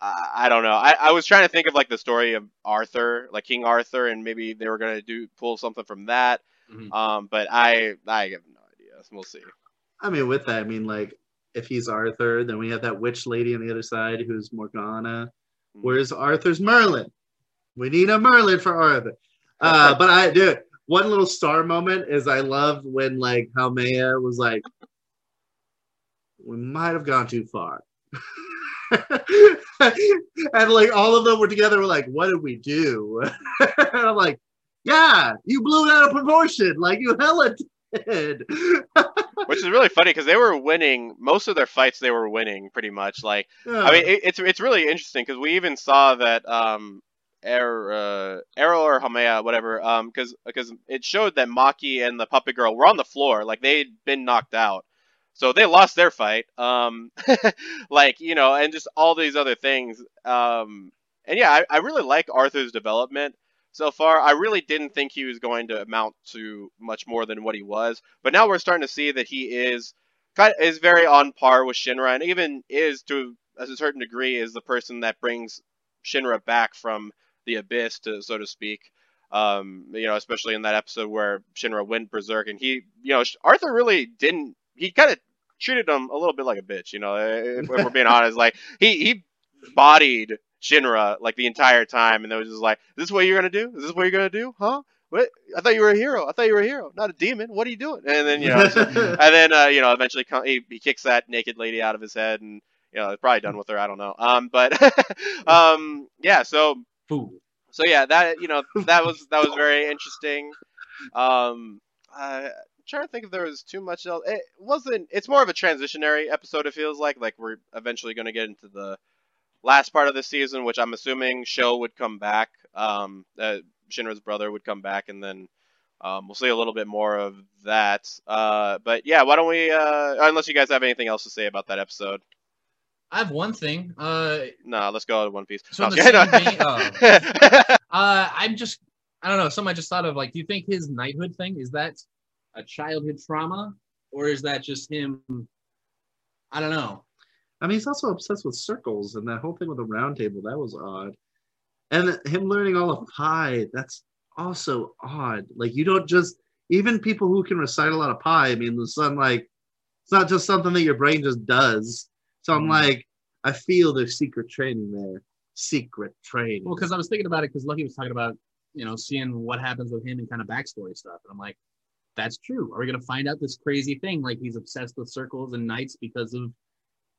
I, I don't know. I, I was trying to think of like the story of Arthur, like King Arthur, and maybe they were gonna do pull something from that. Mhm. Um, but I, I have no idea. We'll see. I mean, with that, I mean, like, if he's Arthur, then we have that witch lady on the other side who's Morgana. Where's Arthur's Merlin? We need a Merlin for Arthur. Uh, but I do one little star moment is I loved when like Haumea was like, we might have gone too far. and like all of them were together, were like, what did we do? and I'm like, yeah, you blew it out of proportion, like you hella did. Which is really funny because they were winning most of their fights. They were winning pretty much. Like I mean, it, it's it's really interesting because we even saw that um, Air, uh, Arrow or Haumea, whatever, um, because because it showed that Maki and the puppet girl were on the floor, like they'd been knocked out, so they lost their fight. Um, like you know, and just all these other things. Um, and yeah, I, I really like Arthur's development so far. I really didn't think he was going to amount to much more than what he was, but now we're starting to see that he is kind of, is very on par with Shinra, and even is to a certain degree is the person that brings Shinra back from the abyss, to so to speak. Um, you know, especially in that episode where Shinra went berserk, and he, you know, Arthur really didn't. He kind of treated him a little bit like a bitch. You know, if, if we're being honest, like he he bodied Shinra like the entire time, and it was just like, "This "Is this what you're gonna do? Is this what you're gonna do? Huh? What? I thought you were a hero. I thought you were a hero, not a demon. What are you doing?" And then you know, and then uh, you know, eventually he, he kicks that naked lady out of his head, and you know, probably done with her. I don't know. Um, but um, yeah. So Fool. so yeah, that you know, that was that was very interesting. Um, I, I'm trying to think if there was too much else. It wasn't. It's more of a transitionary episode. It feels like like we're eventually going to get into the last part of the season, which I'm assuming Sho would come back. Um, uh, Shinra's brother would come back, and then um, we'll see a little bit more of that. Uh, but yeah, why don't we? Uh, unless you guys have anything else to say about that episode, I have one thing. Uh, no, let's go to One Piece. So No, in I'm the same vein- uh, I'm just, I don't know. Something I just thought of. Like, do you think his knighthood thing is that a childhood trauma, or is that just him? I don't know. I mean, he's also obsessed with circles, and that whole thing with the round table, that was odd. And him learning all of pi, that's also odd. Like, you don't just, even people who can recite a lot of pi, I mean, the sun, like, it's not just something that your brain just does. So I'm Mhm. like, I feel there's secret training there. Secret training. Well, because I was thinking about it because Lucky was talking about, you know, seeing what happens with him and kind of backstory stuff, and I'm like, that's true. Are we gonna find out this crazy thing like he's obsessed with circles and knights because of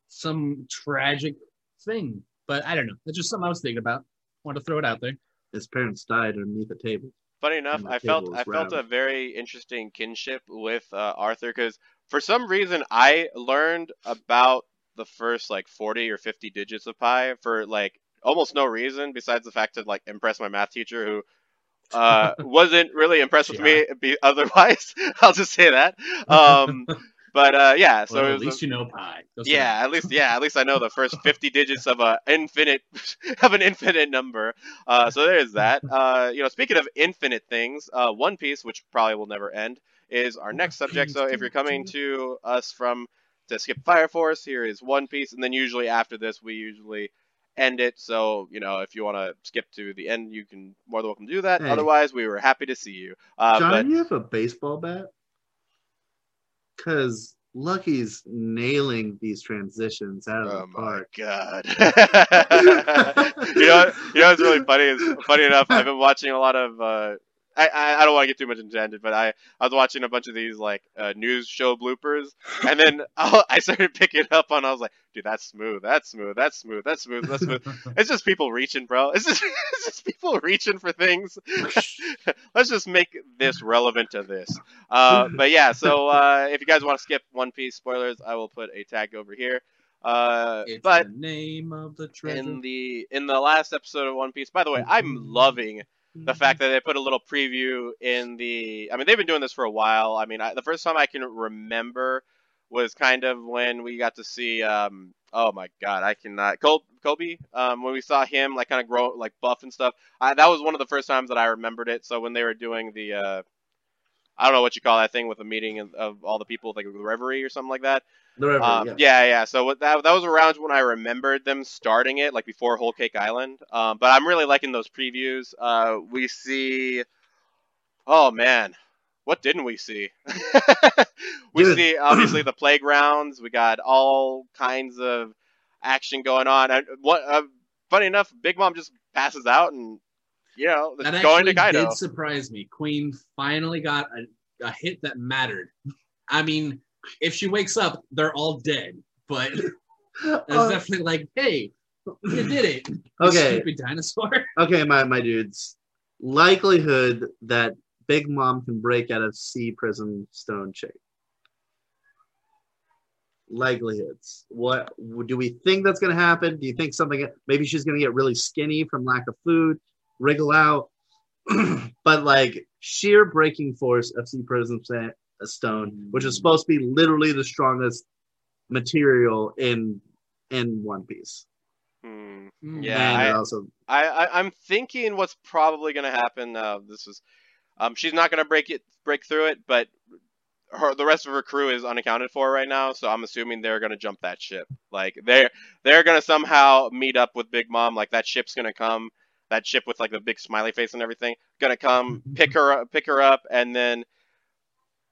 some tragic thing? But I don't know. That's just something I was thinking about. Want to throw it out there. His parents died underneath a table. Funny enough, I felt tables I felt a very interesting kinship with uh, Arthur because for some reason I learned about the first like 40 or 50 digits of pi for like almost no reason besides the fact to like impress my math teacher who uh, wasn't really impressed with me be otherwise. I'll just say that. Um, but uh, yeah, so well, at was a- least you know pi. Go yeah, at least yeah, at least I know the first 50 digits of a infinite of an infinite number. Uh, so there's that. Uh, you know, speaking of infinite things, uh, One Piece, which probably will never end, is our next subject. So if you're coming to us from to skip Fire Force, here is One Piece, and then usually after this, we usually end it. So you know, if you want to skip to the end, you can more than welcome to do that. Hey. Otherwise, we were happy to see you. Uh, John, but you have a baseball bat? Because Lucky's nailing these transitions out of Oh the my park. god! you know, you know what's really funny is funny enough. I've been watching a lot of. Uh, I, I I don't want to get too much into it, but I I was watching a bunch of these like uh, news show bloopers, and then I, I started picking up on. I was like, dude, that's smooth, that's smooth, that's smooth, that's smooth, that's smooth. It's just people reaching, bro. It's just it's just people reaching for things. Let's just make this relevant to this. Uh, but yeah, so uh, if you guys want to skip One Piece spoilers, I will put a tag over here. Uh, It's but the name of the treasure. in the in the last episode of One Piece, by the way, I'm loving the fact that they put a little preview in the. I mean, they've been doing this for a while. I mean, I, the first time I can remember was kind of when we got to see. Um, oh my God, I cannot. Col- Koby. Um, when we saw him like kind of grow like buff and stuff. I, that was one of the first times that I remembered it. So when they were doing the. Uh, I don't know what you call that thing with a meeting of, of all the people, like the reverie or something like that. The river, Um, yeah. yeah, yeah. So what that that was around when I remembered them starting it, like before Whole Cake Island. Um, but I'm really liking those previews. Uh, we see, oh man, what didn't we see? we Dude. see obviously the playgrounds. We got all kinds of action going on. And what? Uh, funny enough, Big Mom just passes out and. You know, that going actually to Kaido. did surprise me. Queen finally got a, a hit that mattered. I mean, if she wakes up, they're all dead. But it's Uh, definitely like, hey, you did it. okay, Stupid dinosaur. okay, my, my dudes. Likelihood that Big Mom can break out of Sea Prism Stone shape. Likelihoods. What do we think that's going to happen? Do you think something? Maybe she's going to get really skinny from lack of food, wriggle out. but like sheer breaking force of Sea Prism Sa- Stone, which is supposed to be literally the strongest material in in One Piece. Hmm. Mm. Yeah, I, also... I, I I'm thinking what's probably going to happen. Uh, this is, um, she's not going to break it, break through it, but her the rest of her crew is unaccounted for right now. So I'm assuming they're going to jump that ship. Like they're they're going to somehow meet up with Big Mom. Like that ship's going to come. That ship with like the big smiley face and everything going to come pick her up, pick her up, and then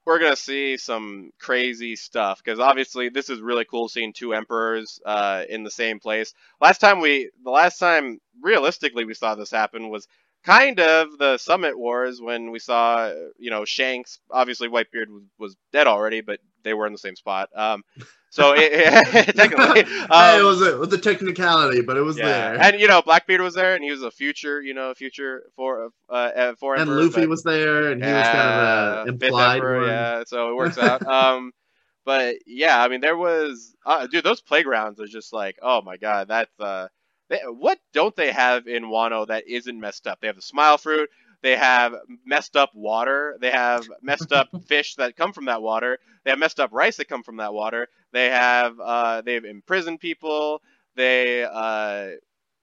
we're gonna see some crazy stuff because obviously this is really cool seeing two emperors uh, in the same place. Last time we, the last time realistically we saw this happen was kind of the Summit Wars when we saw, you know, Shanks. Obviously, Whitebeard was, was dead already, but they were in the same spot. Um, so it, technically, Hey, um, it was a, it was a technicality, but it was yeah, there. and you know, Blackbeard was there, and he was a future, you know, future for uh, uh, for And Luffy but- was there, and he was kind of implied Emperor. Yeah, so it works out. um, but yeah, I mean, there was, uh, dude, those playgrounds are just like, oh my god, that's uh, they, what don't they have in Wano that isn't messed up? They have the smile fruit. They have messed up water. They have messed up fish that come from that water. They have messed up rice that come from that water. They have uh, they've imprisoned people. They uh,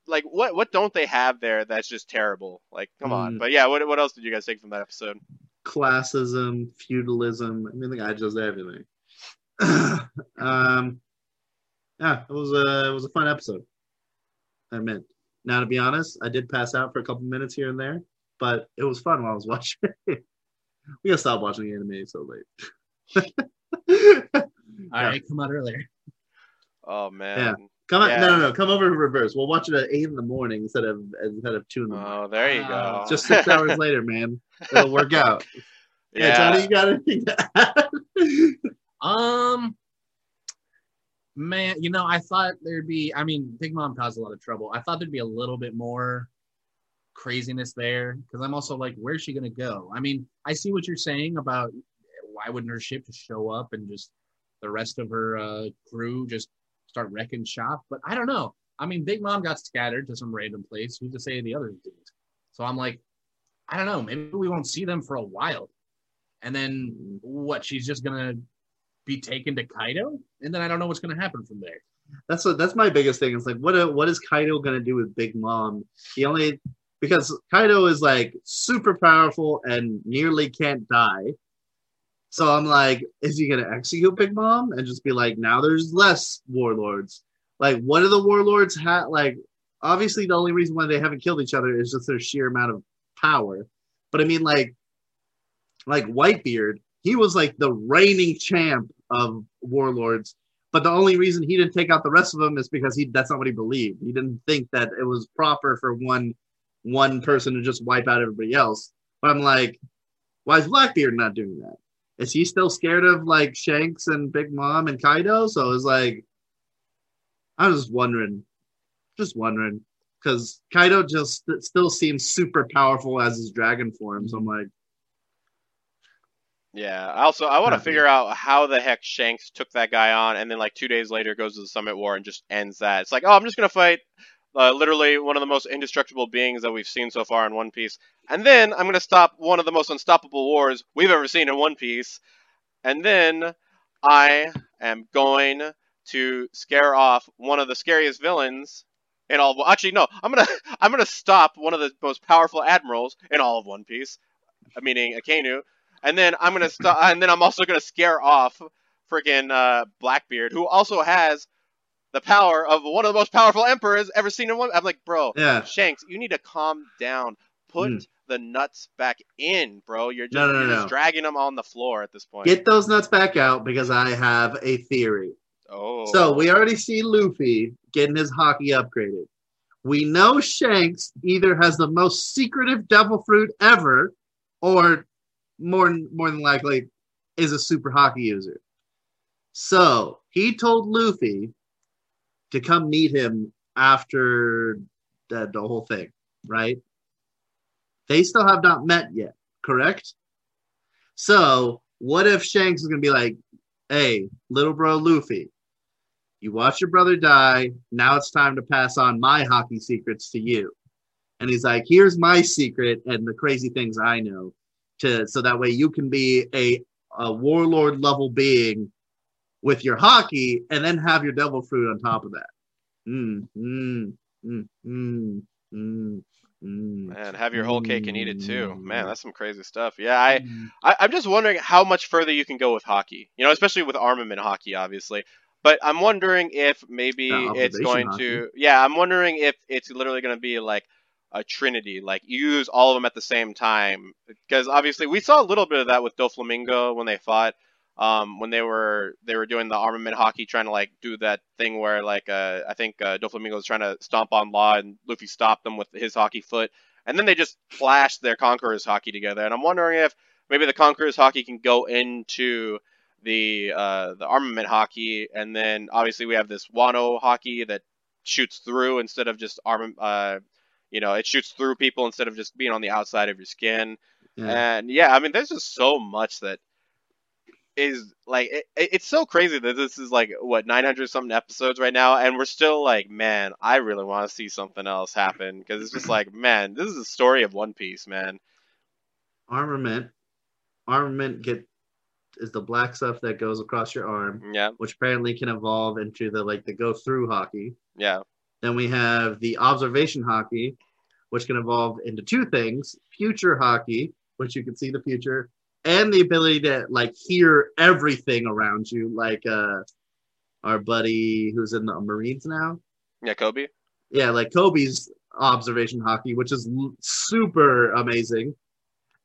like what what don't they have there that's just terrible? Like, come on. Mm. But yeah, what what else did you guys take from that episode? Classism, feudalism. I mean, the guy does everything. um, yeah, it was a it was a fun episode. I admit. Now, to be honest, I did pass out for a couple minutes here and there, but it was fun while I was watching. we gotta stop watching the anime so late. All right, come out earlier. Oh man. Come on, Yeah. no, no, no, come over in reverse. We'll watch it at eight in the morning instead of instead of two in the morning. Oh, there you go. Just six hours later, man. It'll work out. Yeah, yeah. Johnny, you got anything to add? Um, man, you know, I thought there'd be. I mean, Big Mom caused a lot of trouble. I thought there'd be a little bit more craziness there because I'm also like, where's she gonna go? I mean, I see what you're saying about why wouldn't her ship just show up and just the rest of her uh, crew just start wrecking shop? But I don't know. I mean, Big Mom got scattered to some random place. Who's to say the others didn't? So I'm like, I don't know. Maybe we won't see them for a while. And then what? She's just gonna be taken to Kaido, and then I don't know what's gonna happen from there. That's what that's my biggest thing. It's like what what is Kaido gonna do with Big Mom? He only because Kaido is like super powerful and nearly can't die. So I'm like, is he gonna execute Big Mom and just be like, now there's less warlords? Like, what do the warlords have? Like, obviously, the only reason why they haven't killed each other is just their sheer amount of power. But I mean, like, like Whitebeard, he was like the reigning champ of warlords. But the only reason he didn't take out the rest of them is because he that's not what he believed. He didn't think that it was proper for one one person to just wipe out everybody else. But I'm like, why is Blackbeard not doing that? Is he still scared of like Shanks and Big Mom and Kaido? So it's like, I was just wondering, just wondering, because Kaido just still seems super powerful as his dragon form. So I'm like, Yeah. Also, I want to figure out how the heck Shanks took that guy on, and then like two days later goes to the Summit War and just ends that. It's like, oh, I'm just gonna fight uh, literally one of the most indestructible beings that we've seen so far in One Piece, and then I'm gonna stop one of the most unstoppable wars we've ever seen in One Piece, and then I am going to scare off one of the scariest villains in all. Of, actually, no, I'm gonna I'm gonna stop one of the most powerful admirals in all of One Piece, meaning Akainu and then I'm gonna stop, and then I'm also gonna scare off freaking uh, Blackbeard, who also has the power of one of the most powerful emperors ever seen in one. I'm like, bro, yeah, Shanks, you need to calm down. Put Mm. the nuts back in, bro. You're just, No, no, no, you're just dragging them on the floor at this point. get those nuts back out because I have a theory. oh, So we already see Luffy getting his Haki upgraded. We know Shanks either has the most secretive devil fruit ever, or more more than likely is a super Haki user. So he told Luffy to come meet him after the, the whole thing, right? They still have not met yet, correct? So what if Shanks is gonna be like, hey, little bro Luffy, you watch your brother die. Now it's time to pass on my Haki secrets to you. And he's like, here's my secret and the crazy things I know to so that way you can be a, a warlord level being with your Haki and then have your devil fruit on top of that. Mm, mm, mm, mm, mm, mm. and have your whole cake and eat it too. Mm. Man, that's some crazy stuff. Yeah, I, I, I'm just wondering how much further you can go with Haki. You know, especially with armament Haki, obviously. But I'm wondering if maybe it's going to. Yeah, I'm wondering if it's literally going to be like a trinity, like you use all of them at the same time. Because obviously, we saw a little bit of that with Doflamingo when they fought. Um, when they were they were doing the armament Haki, trying to like do that thing where like uh, I think uh, Doflamingo was trying to stomp on Law and Luffy stopped them with his Haki foot, and then they just flashed their Conquerors Haki together. And I'm wondering if maybe the Conquerors Haki can go into the uh, the armament Haki, and then obviously we have this Wano Haki that shoots through instead of just arm. Uh, you know, it shoots through people instead of just being on the outside of your skin. Yeah. And yeah, I mean, there's just so much that is like it, it- it's so crazy that this is like what 900 something episodes right now, and we're still like, man, I really want to see something else happen because it's just like, man, this is the story of One Piece, man. Armament. Armament get is the black stuff that goes across your arm, Yeah, which apparently can evolve into the like the go through Haki. yeah, Then we have the observation Haki, which can evolve into two things: future Haki, which you can see the future, and the ability to like hear everything around you, like uh our buddy who's in the Marines now. yeah, Koby. Yeah, like Koby's observation Haki, which is l- super amazing.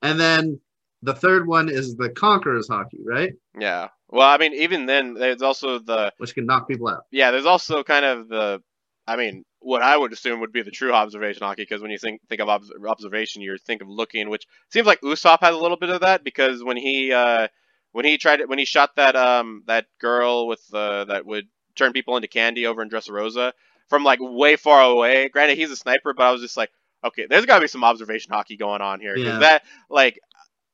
And then the third one is the Conquerors Haki, right? Yeah. Well, I mean, even then, there's also the Which can knock people out. yeah, there's also kind of the, I mean, what I would assume would be the true observation Haki, because when you think think of obs- observation, you think of looking, which seems like Usopp has a little bit of that, because when he uh, when he tried it, when he shot that um that girl with uh, that would turn people into candy over in Dressrosa from like way far away. Granted, he's a sniper, but I was just like, okay, there's got to be some observation Haki going on here Yeah. that like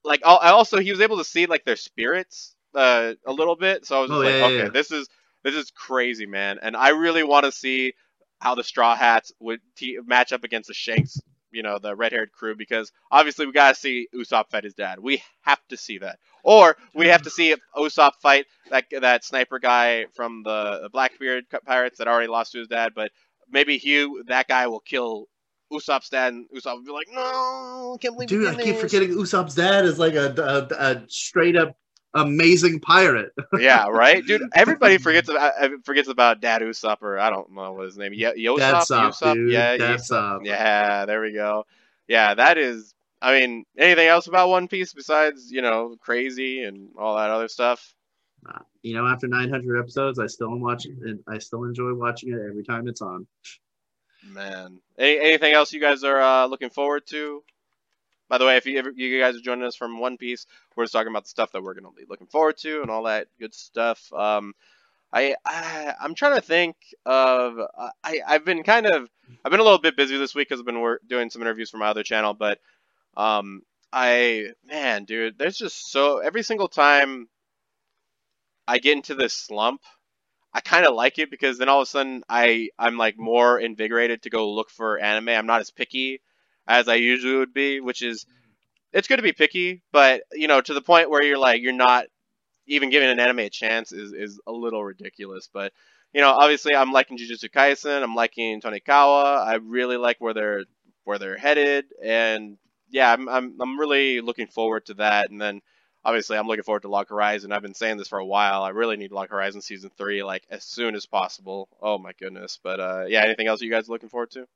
like I also he was able to see like their spirits uh, a little bit, so I was just Oh, like, yeah, okay, yeah. this is this is crazy, man, and I really want to see how the Straw Hats would te- match up against the Shanks, you know, the red-haired crew, because obviously we gotta see Usopp fight his dad. We have to see that, or we have to see Usopp fight that that sniper guy from the, Blackbeard pirates that already lost to his dad, but maybe Hugh, that guy will kill Usopp's dad, and Usopp will be like, "No, I can't believe Dude, I keep forgetting Usopp's dad is like a, a, a straight up amazing pirate. yeah, right, dude. Everybody forgets about uh, forgets about Dad Usopp, or I don't know what his name. Ye- Yasopp, That's up, Usopp? dude. yeah, That's Usopp. up. yeah. There we go. Yeah, that is. I mean, anything else about One Piece besides you know crazy and all that other stuff? You know, after 900 episodes, I still am watching and I still enjoy watching it every time it's on. Man, Any, anything else you guys are uh, looking forward to? By the way, if you you guys are joining us from One Piece, we're just talking about the stuff that we're going to be looking forward to and all that good stuff. Um, I, I I'm trying to think of I I've been kind of I've been a little bit busy this week because I've been work, doing some interviews for my other channel, but um I man, dude, there's just so every single time I get into this slump, I kind of like it because then all of a sudden I I'm like more invigorated to go look for anime. I'm not as picky as I usually would be, which is it's good to be picky, but you know to the point where you're like you're not even giving an anime a chance is is a little ridiculous. But you know obviously I'm liking Jujutsu Kaisen, I'm liking Tonikawa. I really like where they're where they're headed, and yeah, I'm I'm I'm really looking forward to that. And then obviously I'm looking forward to Log Horizon. I've been saying this for a while. I really need Log Horizon season three like as soon as possible. Oh my goodness. But uh, yeah, anything else you guys looking forward to?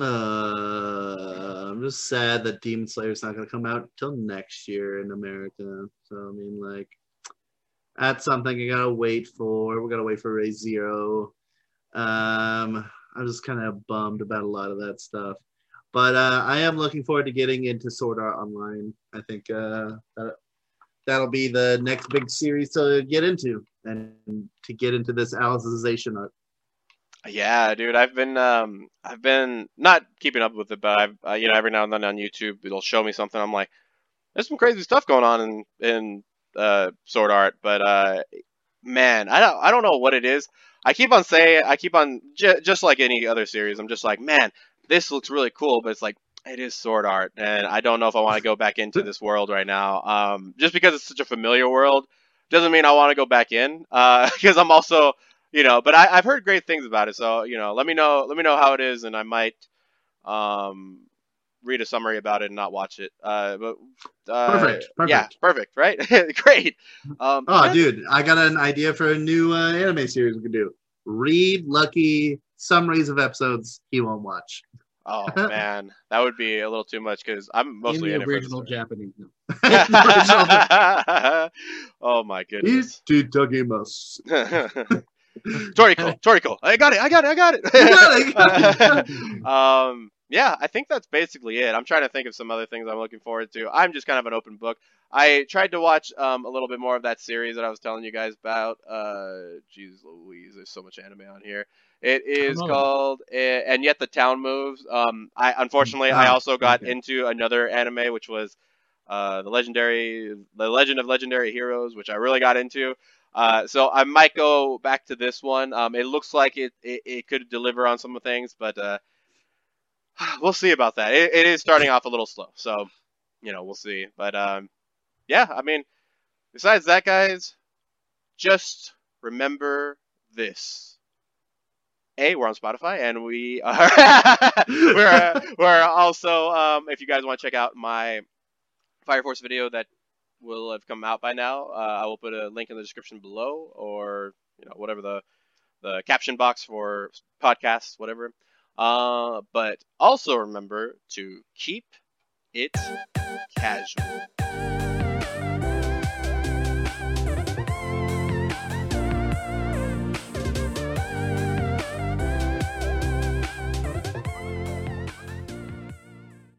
Uh, I'm just sad that Demon Slayer's not going to come out till next year in America. So, I mean, like, that's something I got to wait for. we got to wait for Re:Zero. Um, I'm just kind of bummed about a lot of that stuff. But uh, I am looking forward to getting into Sword Art Online. I think uh, that, that'll be the next big series to get into and to get into this Alicization art. Yeah, dude, I've been um I've been not keeping up with it, but I've uh, you know every now and then on YouTube it'll show me something. I'm like, there's some crazy stuff going on in in uh, Sword Art, but uh, man, I don't I don't know what it is. I keep on saying I keep on j- just like any other series. I'm just like, man, this looks really cool, but it's like it is Sword Art, and I don't know if I want to go back into this world right now. Um, just because it's such a familiar world doesn't mean I want to go back in. Uh, because I'm also you know, but I, I've heard great things about it. So you know, let me know let me know how it is, and I might um read a summary about it and not watch it. Uh, but uh, Perfect, yeah, perfect. perfect, right? great. Um, Oh, dude, I got an idea for a new uh, anime series we could do. Read Lucky summaries of episodes he won't watch. Oh man, that would be a little too much because I'm mostly in in, the it original. Japanese. No. oh my goodness. Itadakimasu. Toriko, Toriko, I got it, I got it, I got it. You got it, you got it. um, yeah, I think that's basically it. I'm trying to think of some other things I'm looking forward to. I'm just kind of an open book. I tried to watch um, a little bit more of that series that I was telling you guys about. Uh, jeez Louise, there's so much anime on here. It is called uh, And Yet the Town Moves. Um, I unfortunately I Ah, also got okay. into another anime which was uh, the legendary, the Legend of Legendary Heroes, which I really got into. Uh, so I might go back to this one. Um, it looks like it, it, it could deliver on some of things, but uh, we'll see about that. It, it is starting off a little slow, so you know we'll see. But um, yeah, I mean, besides that, guys, just remember this. A, we're on Spotify, and we are we're we're also um, if you guys want to check out my Fire Force video that will have come out by now, uh, I will put a link in the description below, or you know whatever the the caption box for podcasts, whatever. Uh, but also remember to keep it casual.